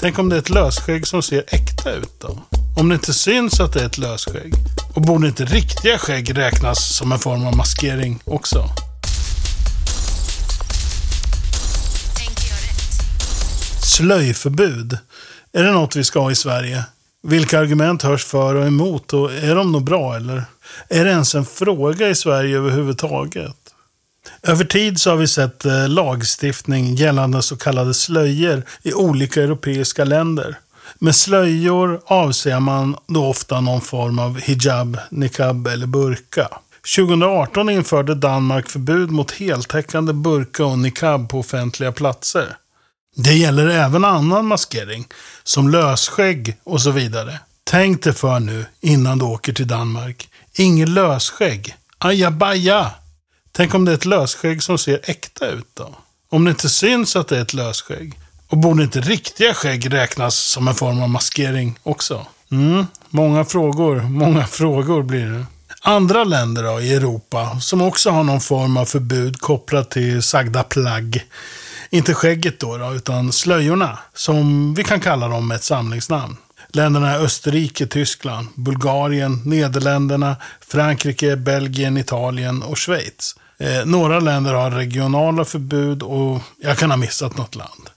Tänk om det är ett lösskägg som ser äkta ut då? Om det inte syns att det är ett lösskägg? Och borde inte riktiga skägg räknas som en form av maskering också? Slöjförbud. Är det något vi ska ha i Sverige? Vilka argument hörs för och emot och är de nog bra eller? Är det ens en fråga i Sverige överhuvudtaget? Över tid så har vi sett eh, lagstiftning gällande så kallade slöjor i olika europeiska länder. Med slöjor avser man då ofta någon form av hijab, niqab eller burka. 2018 införde Danmark förbud mot heltäckande burka och niqab på offentliga platser. Det gäller även annan maskering, som lösskägg och så vidare. Tänk dig för nu innan du åker till Danmark. Inget lösskägg. Ajabaja! Tänk om det är ett lösskägg som ser äkta ut då? Om det inte syns att det är ett lösskägg? Och borde inte riktiga skägg räknas som en form av maskering också? Mm, många frågor, många frågor blir det. Andra länder då, i Europa som också har någon form av förbud kopplat till sagda plagg. Inte skägget då, då utan slöjorna, som vi kan kalla dem med ett samlingsnamn. Länderna är Österrike, Tyskland, Bulgarien, Nederländerna, Frankrike, Belgien, Italien och Schweiz. Eh, några länder har regionala förbud och jag kan ha missat något land.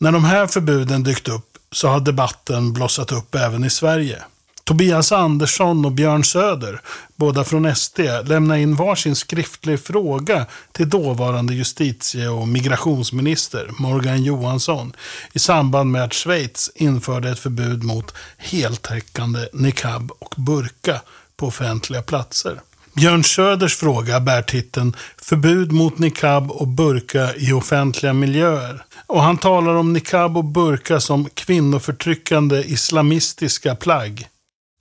När de här förbuden dykt upp så har debatten blossat upp även i Sverige. Tobias Andersson och Björn Söder, båda från SD, lämnade in varsin skriftlig fråga till dåvarande justitie och migrationsminister Morgan Johansson i samband med att Schweiz införde ett förbud mot heltäckande niqab och burka på offentliga platser. Björn Söders fråga bär titeln Förbud mot niqab och burka i offentliga miljöer. Och han talar om niqab och burka som kvinnoförtryckande islamistiska plagg.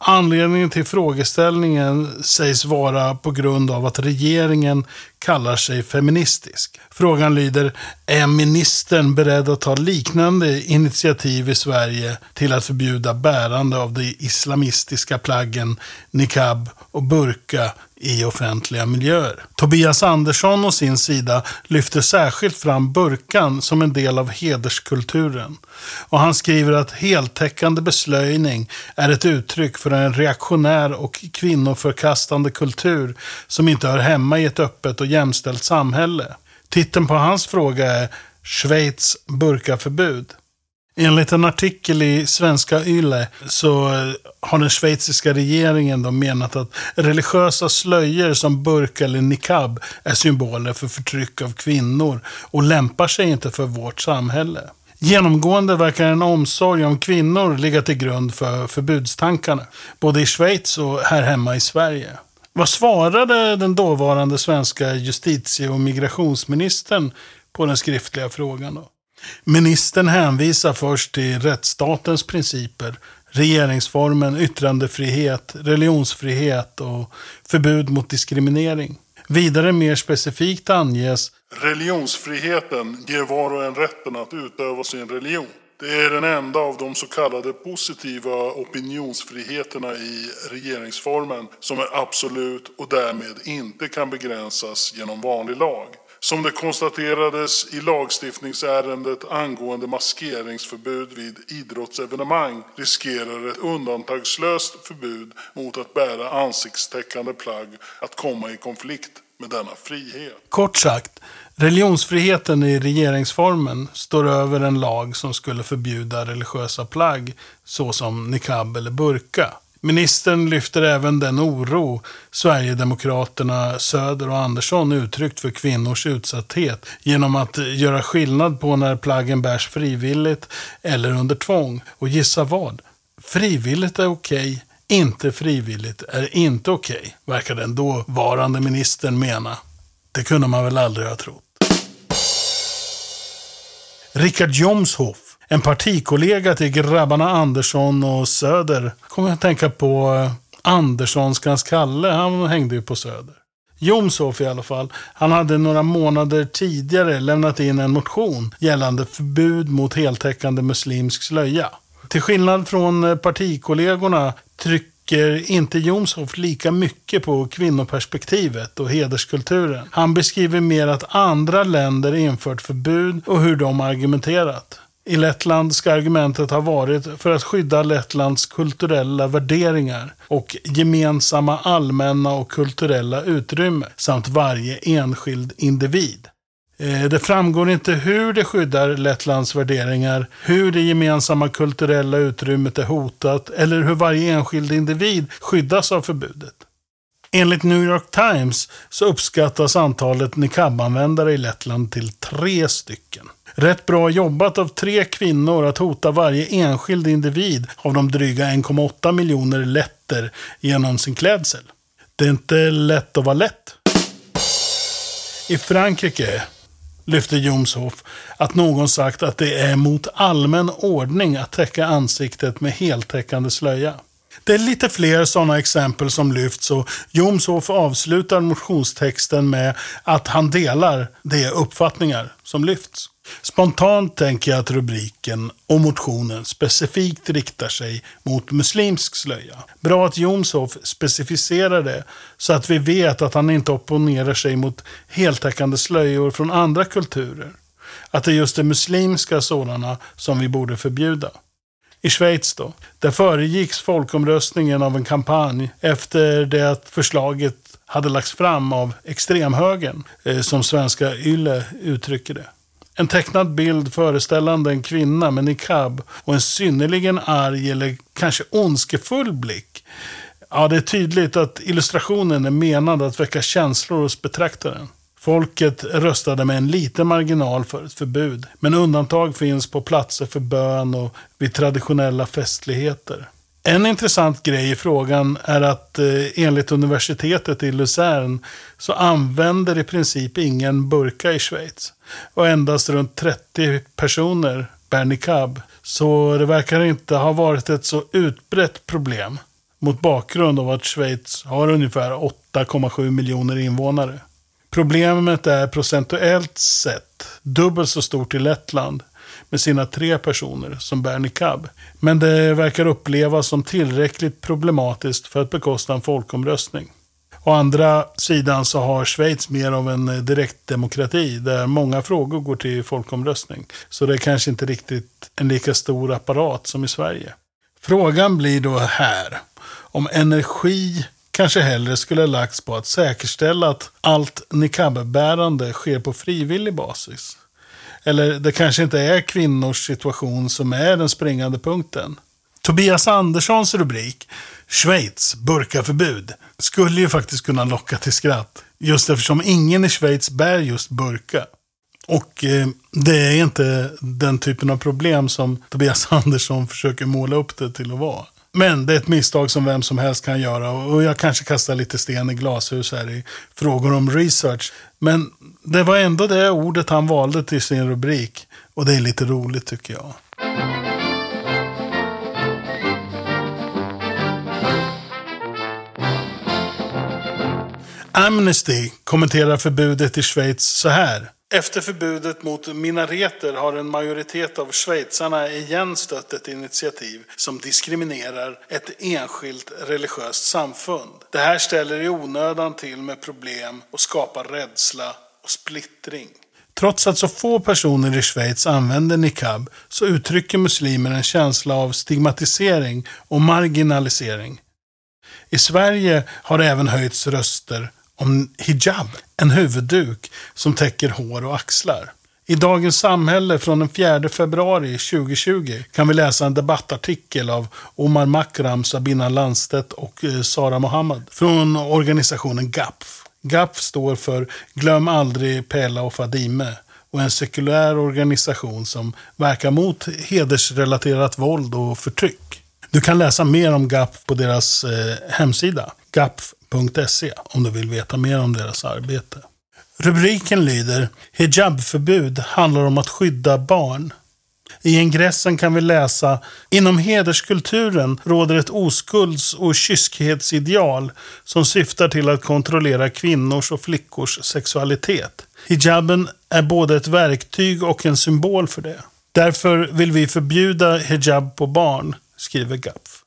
Anledningen till frågeställningen sägs vara på grund av att regeringen kallar sig feministisk. Frågan lyder, är ministern beredd att ta liknande initiativ i Sverige till att förbjuda bärande av de islamistiska plaggen niqab och burka i offentliga miljöer. Tobias Andersson å sin sida lyfter särskilt fram burkan som en del av hederskulturen. Och han skriver att heltäckande beslöjning är ett uttryck för en reaktionär och kvinnoförkastande kultur som inte hör hemma i ett öppet och jämställt samhälle. Titeln på hans fråga är Schweiz burkaförbud. Enligt en artikel i svenska Yle så eh, har den schweiziska regeringen då menat att religiösa slöjor som burka eller niqab är symboler för förtryck av kvinnor och lämpar sig inte för vårt samhälle. Genomgående verkar en omsorg om kvinnor ligga till grund för förbudstankarna, både i Schweiz och här hemma i Sverige. Vad svarade den dåvarande svenska justitie och migrationsministern på den skriftliga frågan? Då? Ministern hänvisar först till rättsstatens principer, regeringsformen, yttrandefrihet, religionsfrihet och förbud mot diskriminering. Vidare mer specifikt anges Religionsfriheten ger var och en rätten att utöva sin religion. Det är den enda av de så kallade positiva opinionsfriheterna i regeringsformen som är absolut och därmed inte kan begränsas genom vanlig lag. Som det konstaterades i lagstiftningsärendet angående maskeringsförbud vid idrottsevenemang riskerar ett undantagslöst förbud mot att bära ansiktstäckande plagg att komma i konflikt med denna frihet. Kort sagt, religionsfriheten i regeringsformen står över en lag som skulle förbjuda religiösa plagg såsom niqab eller burka. Ministern lyfter även den oro Sverigedemokraterna Söder och Andersson uttryckt för kvinnors utsatthet genom att göra skillnad på när plaggen bärs frivilligt eller under tvång. Och gissa vad? Frivilligt är okej, inte frivilligt är inte okej, verkar den dåvarande ministern mena. Det kunde man väl aldrig ha trott. Richard Jomshoff en partikollega till grabbarna Andersson och Söder. Kommer jag att tänka på eh, Anderssonskans Kalle, han hängde ju på Söder. Jomshof i alla fall, han hade några månader tidigare lämnat in en motion gällande förbud mot heltäckande muslimsk slöja. Till skillnad från eh, partikollegorna partikollegorna trycker inte Jomshof lika mycket på kvinnoperspektivet och hederskulturen. Han beskriver mer att andra länder infört förbud och hur de argumenterat. I Lettland ska argumentet ha varit för att skydda Lettlands kulturella värderingar och gemensamma allmänna och kulturella utrymme samt varje enskild individ. Eh, det framgår inte hur det skyddar Lettlands värderingar, hur det gemensamma kulturella utrymmet är hotat eller hur varje enskild individ skyddas av förbudet. Enligt New York Times så uppskattas antalet niqab-användare i Lettland till tre stycken. Rätt bra jobbat av tre kvinnor att hota varje enskild individ av de dryga 1,8 miljoner letter genom sin klädsel. Det är inte lätt att vara lätt. I Frankrike lyfter Jomshof att någon sagt att det är mot allmän ordning att täcka ansiktet med heltäckande slöja. Det är lite fler sådana exempel som lyfts och Jomshof avslutar motionstexten med att han delar de uppfattningar som lyfts. Spontant tänker jag att rubriken och motionen specifikt riktar sig mot muslimsk slöja. Bra att Jomshof specificerar det så att vi vet att han inte opponerar sig mot heltäckande slöjor från andra kulturer. Att det just är muslimska sådana som vi borde förbjuda. I Schweiz då, där föregicks folkomröstningen av en kampanj efter det att förslaget hade lagts fram av extremhögern, eh, som svenska Yle uttrycker det. En tecknad bild föreställande en kvinna med niqab och en synnerligen arg eller kanske ondskefull blick. Ja, det är tydligt att illustrationen är menad att väcka känslor hos betraktaren. Folket röstade med en liten marginal för ett förbud, men undantag finns på platser för bön och vid traditionella festligheter. En intressant grej i frågan är att eh, enligt universitetet i Luzern så använder i princip ingen burka i Schweiz. Och endast runt 30 personer bär niqab. Så det verkar inte ha varit ett så utbrett problem. Mot bakgrund av att Schweiz har ungefär 8,7 miljoner invånare. Problemet är procentuellt sett dubbelt så stort i Lettland med sina tre personer som bär niqab. Men det verkar upplevas som tillräckligt problematiskt för att bekosta en folkomröstning. Å andra sidan så har Schweiz mer av en eh, direktdemokrati där många frågor går till folkomröstning. Så det är kanske inte riktigt en lika stor apparat som i Sverige. Frågan blir då här om energi kanske hellre skulle lagts på att säkerställa att allt niqab-bärande sker på frivillig basis. Eller det kanske inte är kvinnors situation som är den springande punkten. Tobias Anderssons rubrik, Schweiz, burkaförbud, skulle ju faktiskt kunna locka till skratt. Just eftersom ingen i Schweiz bär just burka. Och eh, det är inte den typen av problem som Tobias Andersson försöker måla upp det till att vara. Men det är ett misstag som vem som helst kan göra och jag kanske kastar lite sten i glashus här i frågor om research. Men det var ändå det ordet han valde till sin rubrik och det är lite roligt tycker jag. Amnesty kommenterar förbudet i Schweiz så här. Efter förbudet mot minareter har en majoritet av schweizarna igen stött ett initiativ som diskriminerar ett enskilt religiöst samfund. Det här ställer i onödan till med problem och skapar rädsla och splittring. Trots att så få personer i Schweiz använder niqab så uttrycker muslimer en känsla av stigmatisering och marginalisering. I Sverige har det även höjts röster om hijab, en huvudduk som täcker hår och axlar. I Dagens Samhälle från den 4 februari 2020 kan vi läsa en debattartikel av Omar Makram, Sabina Landstedt och eh, Sara Mohammad från organisationen GAPF. GAPF står för Glöm aldrig Pela och Fadime och en sekulär organisation som verkar mot hedersrelaterat våld och förtryck. Du kan läsa mer om GAPF på deras eh, hemsida, GAPF hijab.se om du vill veta mer om deras arbete. Rubriken lyder Hijabförbud handlar om att skydda barn. I ingressen kan vi läsa Inom hederskulturen råder ett oskulds och kyskhetsideal som syftar till att kontrollera kvinnors och flickors sexualitet. Hijaben är både ett verktyg och en symbol för det. Därför vill vi förbjuda hijab på barn, skriver GAPF.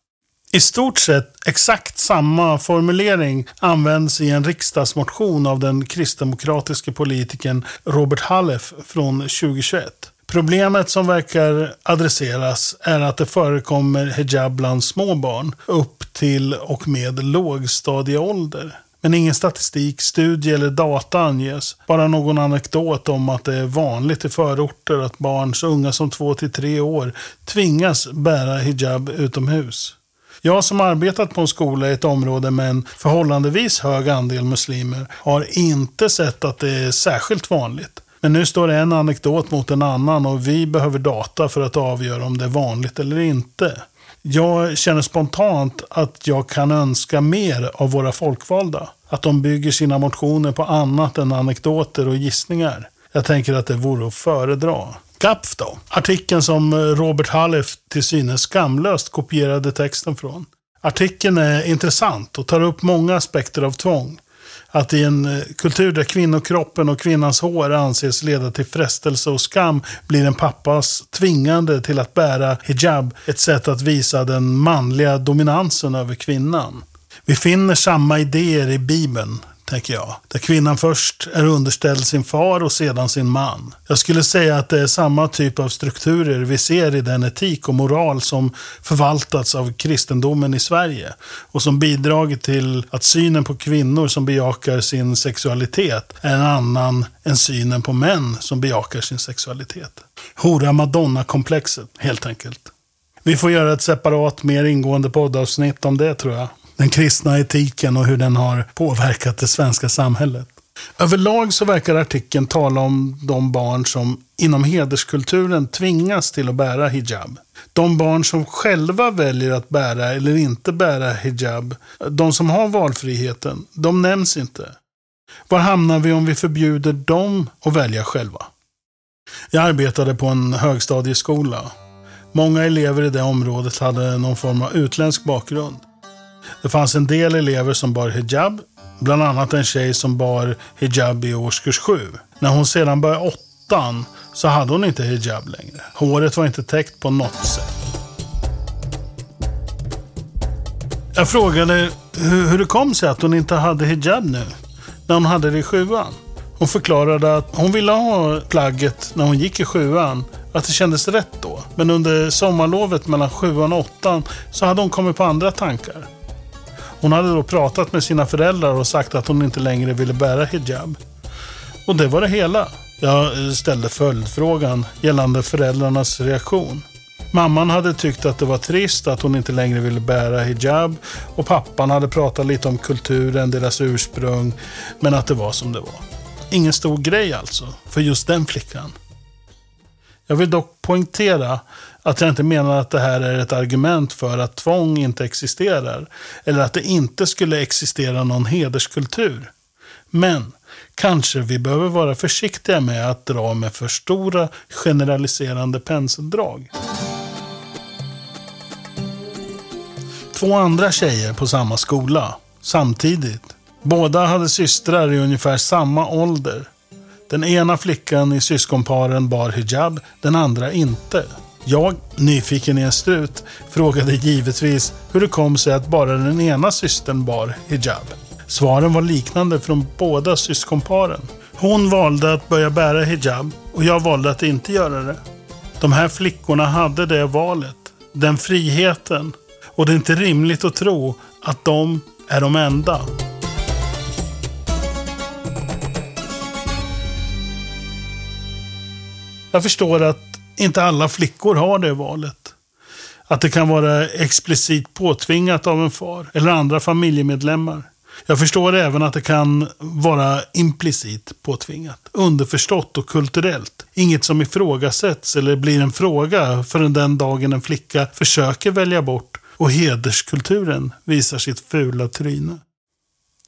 I stort sett exakt samma formulering används i en riksdagsmotion av den kristdemokratiske politikern Robert Halef från 2021. Problemet som verkar adresseras är att det förekommer hijab bland små barn upp till och med lågstadieålder. Men ingen statistik, studie eller data anges. Bara någon anekdot om att det är vanligt i förorter att barn så unga som 2-3 år tvingas bära hijab utomhus. Jag som arbetat på en skola i ett område med en förhållandevis hög andel muslimer har inte sett att det är särskilt vanligt. Men nu står en anekdot mot en annan och vi behöver data för att avgöra om det är vanligt eller inte. Jag känner spontant att jag kan önska mer av våra folkvalda. Att de bygger sina motioner på annat än anekdoter och gissningar. Jag tänker att det vore att föredra. GAPF då? Artikeln som eh, Robert Halef till synes skamlöst kopierade texten från. Artikeln är intressant och tar upp många aspekter av tvång. Att i en eh, kultur där kvinnokroppen och kvinnans hår anses leda till frestelse och skam blir en pappas tvingande till att bära hijab ett sätt att visa den manliga dominansen över kvinnan. Vi finner samma idéer i Bibeln, tänker jag. Där kvinnan först är underställd sin far och sedan sin man. Jag skulle säga att det är samma typ av strukturer vi ser i den etik och moral som förvaltats av kristendomen i Sverige. Och som bidragit till att synen på kvinnor som bejakar sin sexualitet är en annan än synen på män som bejakar sin sexualitet. Hora Madonna-komplexet, helt enkelt. Vi får göra ett separat, mer ingående poddavsnitt om det tror jag den kristna etiken och hur den har påverkat det svenska samhället. Överlag så verkar artikeln tala om de barn som inom hederskulturen tvingas till att bära hijab. De barn som själva väljer att bära eller inte bära hijab, de som har valfriheten, de nämns inte. Var hamnar vi om vi förbjuder dem att välja själva? Jag arbetade på en högstadieskola. Många elever i det området hade någon form av utländsk bakgrund. Det fanns en del elever som bar hijab, bland annat en tjej som bar hijab i årskurs 7. När hon sedan började åttan så hade hon inte hijab längre. Håret var inte täckt på något sätt. Jag frågade hur, hur det kom sig att hon inte hade hijab nu, när hon hade det i sjuan. Hon förklarade att hon ville ha plagget när hon gick i sjuan, att det kändes rätt då. Men under sommarlovet mellan sjuan och åttan så hade hon kommit på andra tankar. Hon hade då pratat med sina föräldrar och sagt att hon inte längre ville bära hijab. Och det var det hela. Jag eh, ställde följdfrågan gällande föräldrarnas reaktion. Mamman hade tyckt att det var trist att hon inte längre ville bära hijab och pappan hade pratat lite om kulturen, deras ursprung, men att det var som det var. Ingen stor grej alltså, för just den flickan. Jag vill dock poängtera att jag inte menar att det här är ett argument för att tvång inte existerar. Eller att det inte skulle existera någon hederskultur. Men kanske vi behöver vara försiktiga med att dra med för stora generaliserande penseldrag. Två andra tjejer på samma skola, samtidigt. Båda hade systrar i ungefär samma ålder. Den ena flickan i syskonparen bar hijab, den andra inte. Jag, nyfiken i en strut, frågade givetvis hur det kom sig att bara den ena systern bar hijab. Svaren var liknande från båda syskonparen. Hon valde att börja bära hijab och jag valde att inte göra det. De här flickorna hade det valet, den friheten. Och det är inte rimligt att tro att de är de enda. Jag förstår att inte alla flickor har det valet. Att det kan vara explicit påtvingat av en far eller andra familjemedlemmar. Jag förstår även att det kan vara implicit påtvingat, underförstått och kulturellt. Inget som ifrågasätts eller blir en fråga förrän den dagen en flicka försöker välja bort och hederskulturen visar sitt fula tryne.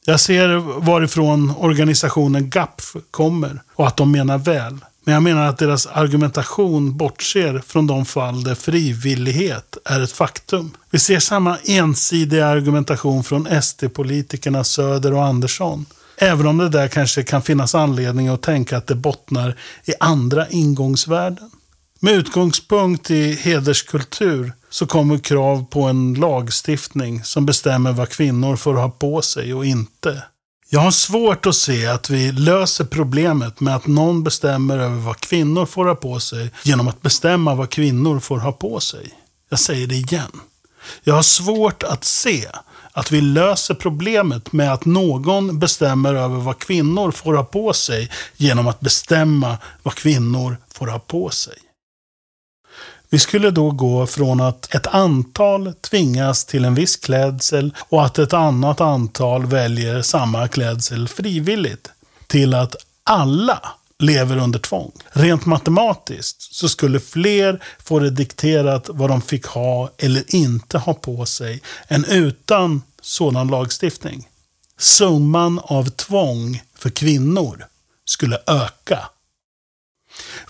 Jag ser varifrån organisationen GAPF kommer och att de menar väl. Men jag menar att deras argumentation bortser från de fall där frivillighet är ett faktum. Vi ser samma ensidiga argumentation från SD-politikerna Söder och Andersson. Även om det där kanske kan finnas anledning att tänka att det bottnar i andra ingångsvärden. Med utgångspunkt i hederskultur så kommer krav på en lagstiftning som bestämmer vad kvinnor får ha på sig och inte. Jag har svårt att se att vi löser problemet med att någon bestämmer över vad kvinnor får ha på sig genom att bestämma vad kvinnor får ha på sig. Jag säger det igen. Jag har svårt att se att vi löser problemet med att någon bestämmer över vad kvinnor får ha på sig genom att bestämma vad kvinnor får ha på sig. Vi skulle då gå från att ett antal tvingas till en viss klädsel och att ett annat antal väljer samma klädsel frivilligt till att alla lever under tvång. Rent matematiskt så skulle fler få det dikterat vad de fick ha eller inte ha på sig än utan sådan lagstiftning. Summan av tvång för kvinnor skulle öka.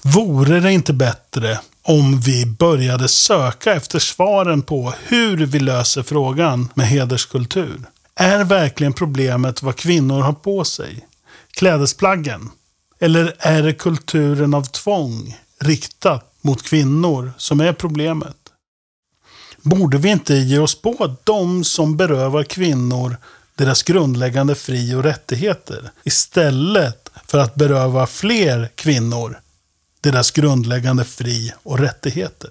Vore det inte bättre om vi började söka efter svaren på hur vi löser frågan med hederskultur? Är verkligen problemet vad kvinnor har på sig? Klädesplaggen? Eller är det kulturen av tvång riktat mot kvinnor som är problemet? Borde vi inte ge oss på de som berövar kvinnor deras grundläggande fri och rättigheter istället för att beröva fler kvinnor deras grundläggande fri och rättigheter?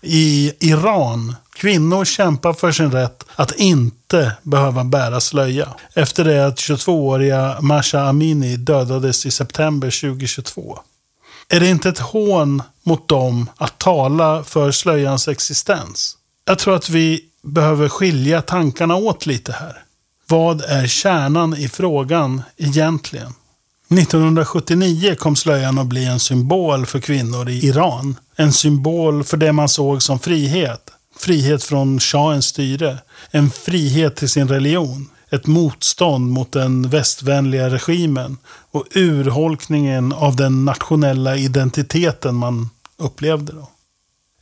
I Iran, kvinnor kämpar för sin rätt att inte behöva bära slöja. Efter det att 22-åriga Masha Amini dödades i september 2022. Är det inte ett hån mot dem att tala för slöjans existens? Jag tror att vi behöver skilja tankarna åt lite här. Vad är kärnan i frågan egentligen? 1979 kom slöjan att bli en symbol för kvinnor i Iran. En symbol för det man såg som frihet. Frihet från shahens styre. En frihet till sin religion. Ett motstånd mot den västvänliga regimen. Och urholkningen av den nationella identiteten man upplevde. Då.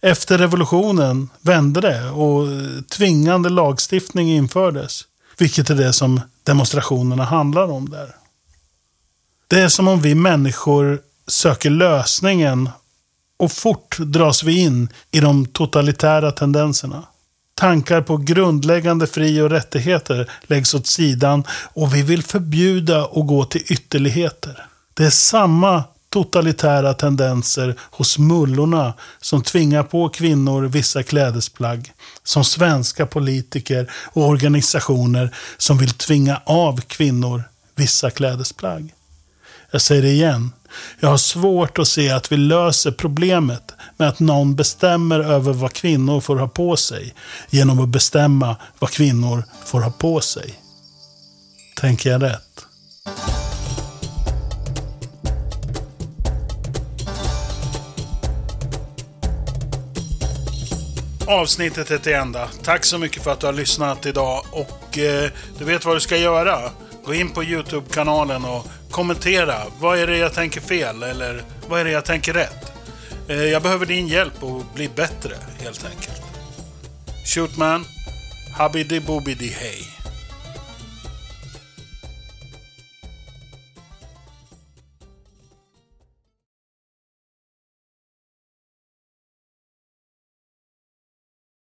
Efter revolutionen vände det och tvingande lagstiftning infördes. Vilket är det som demonstrationerna handlar om där. Det är som om vi människor söker lösningen och fort dras vi in i de totalitära tendenserna. Tankar på grundläggande fri och rättigheter läggs åt sidan och vi vill förbjuda och gå till ytterligheter. Det är samma totalitära tendenser hos mullorna som tvingar på kvinnor vissa klädesplagg. Som svenska politiker och organisationer som vill tvinga av kvinnor vissa klädesplagg. Jag säger det igen. Jag har svårt att se att vi löser problemet med att någon bestämmer över vad kvinnor får ha på sig genom att bestämma vad kvinnor får ha på sig. Tänker jag rätt? Avsnittet är till ända. Tack så mycket för att du har lyssnat idag och eh, du vet vad du ska göra. Gå in på Youtube-kanalen och kommentera. Vad är det jag tänker fel? Eller vad är det jag tänker rätt? Eh, jag behöver din hjälp att bli bättre, helt enkelt. Shootman, habidi bobidi hej.